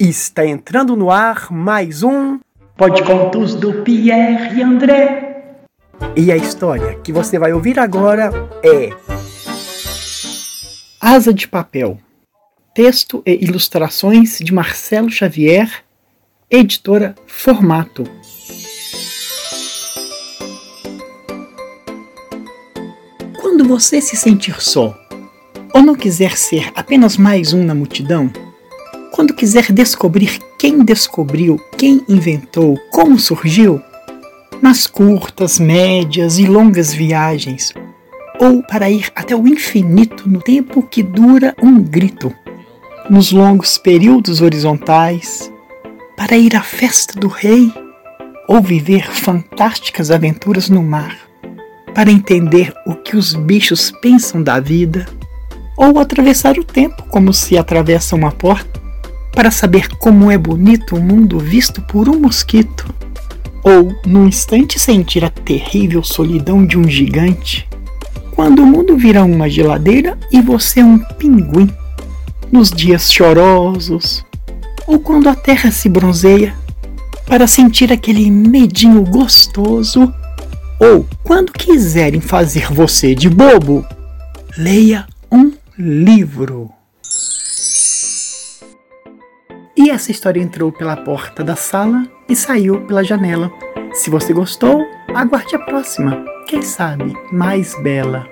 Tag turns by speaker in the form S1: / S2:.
S1: Está entrando no ar mais um
S2: Pode Contos do Pierre e André.
S1: E a história que você vai ouvir agora é
S3: Asa de Papel. Texto e ilustrações de Marcelo Xavier, editora Formato. Quando você se sentir só, ou não quiser ser apenas mais um na multidão, quando quiser descobrir quem descobriu, quem inventou, como surgiu, nas curtas, médias e longas viagens, ou para ir até o infinito no tempo que dura um grito, nos longos períodos horizontais, para ir à festa do rei ou viver fantásticas aventuras no mar, para entender o que os bichos pensam da vida, ou atravessar o tempo como se atravessa uma porta, para saber como é bonito o mundo visto por um mosquito, ou num instante sentir a terrível solidão de um gigante, quando o mundo vira uma geladeira e você é um pinguim, nos dias chorosos, ou quando a terra se bronzeia, para sentir aquele medinho gostoso, ou quando quiserem fazer você de bobo, leia um livro. E essa história entrou pela porta da sala e saiu pela janela. Se você gostou, aguarde a próxima. Quem sabe mais bela.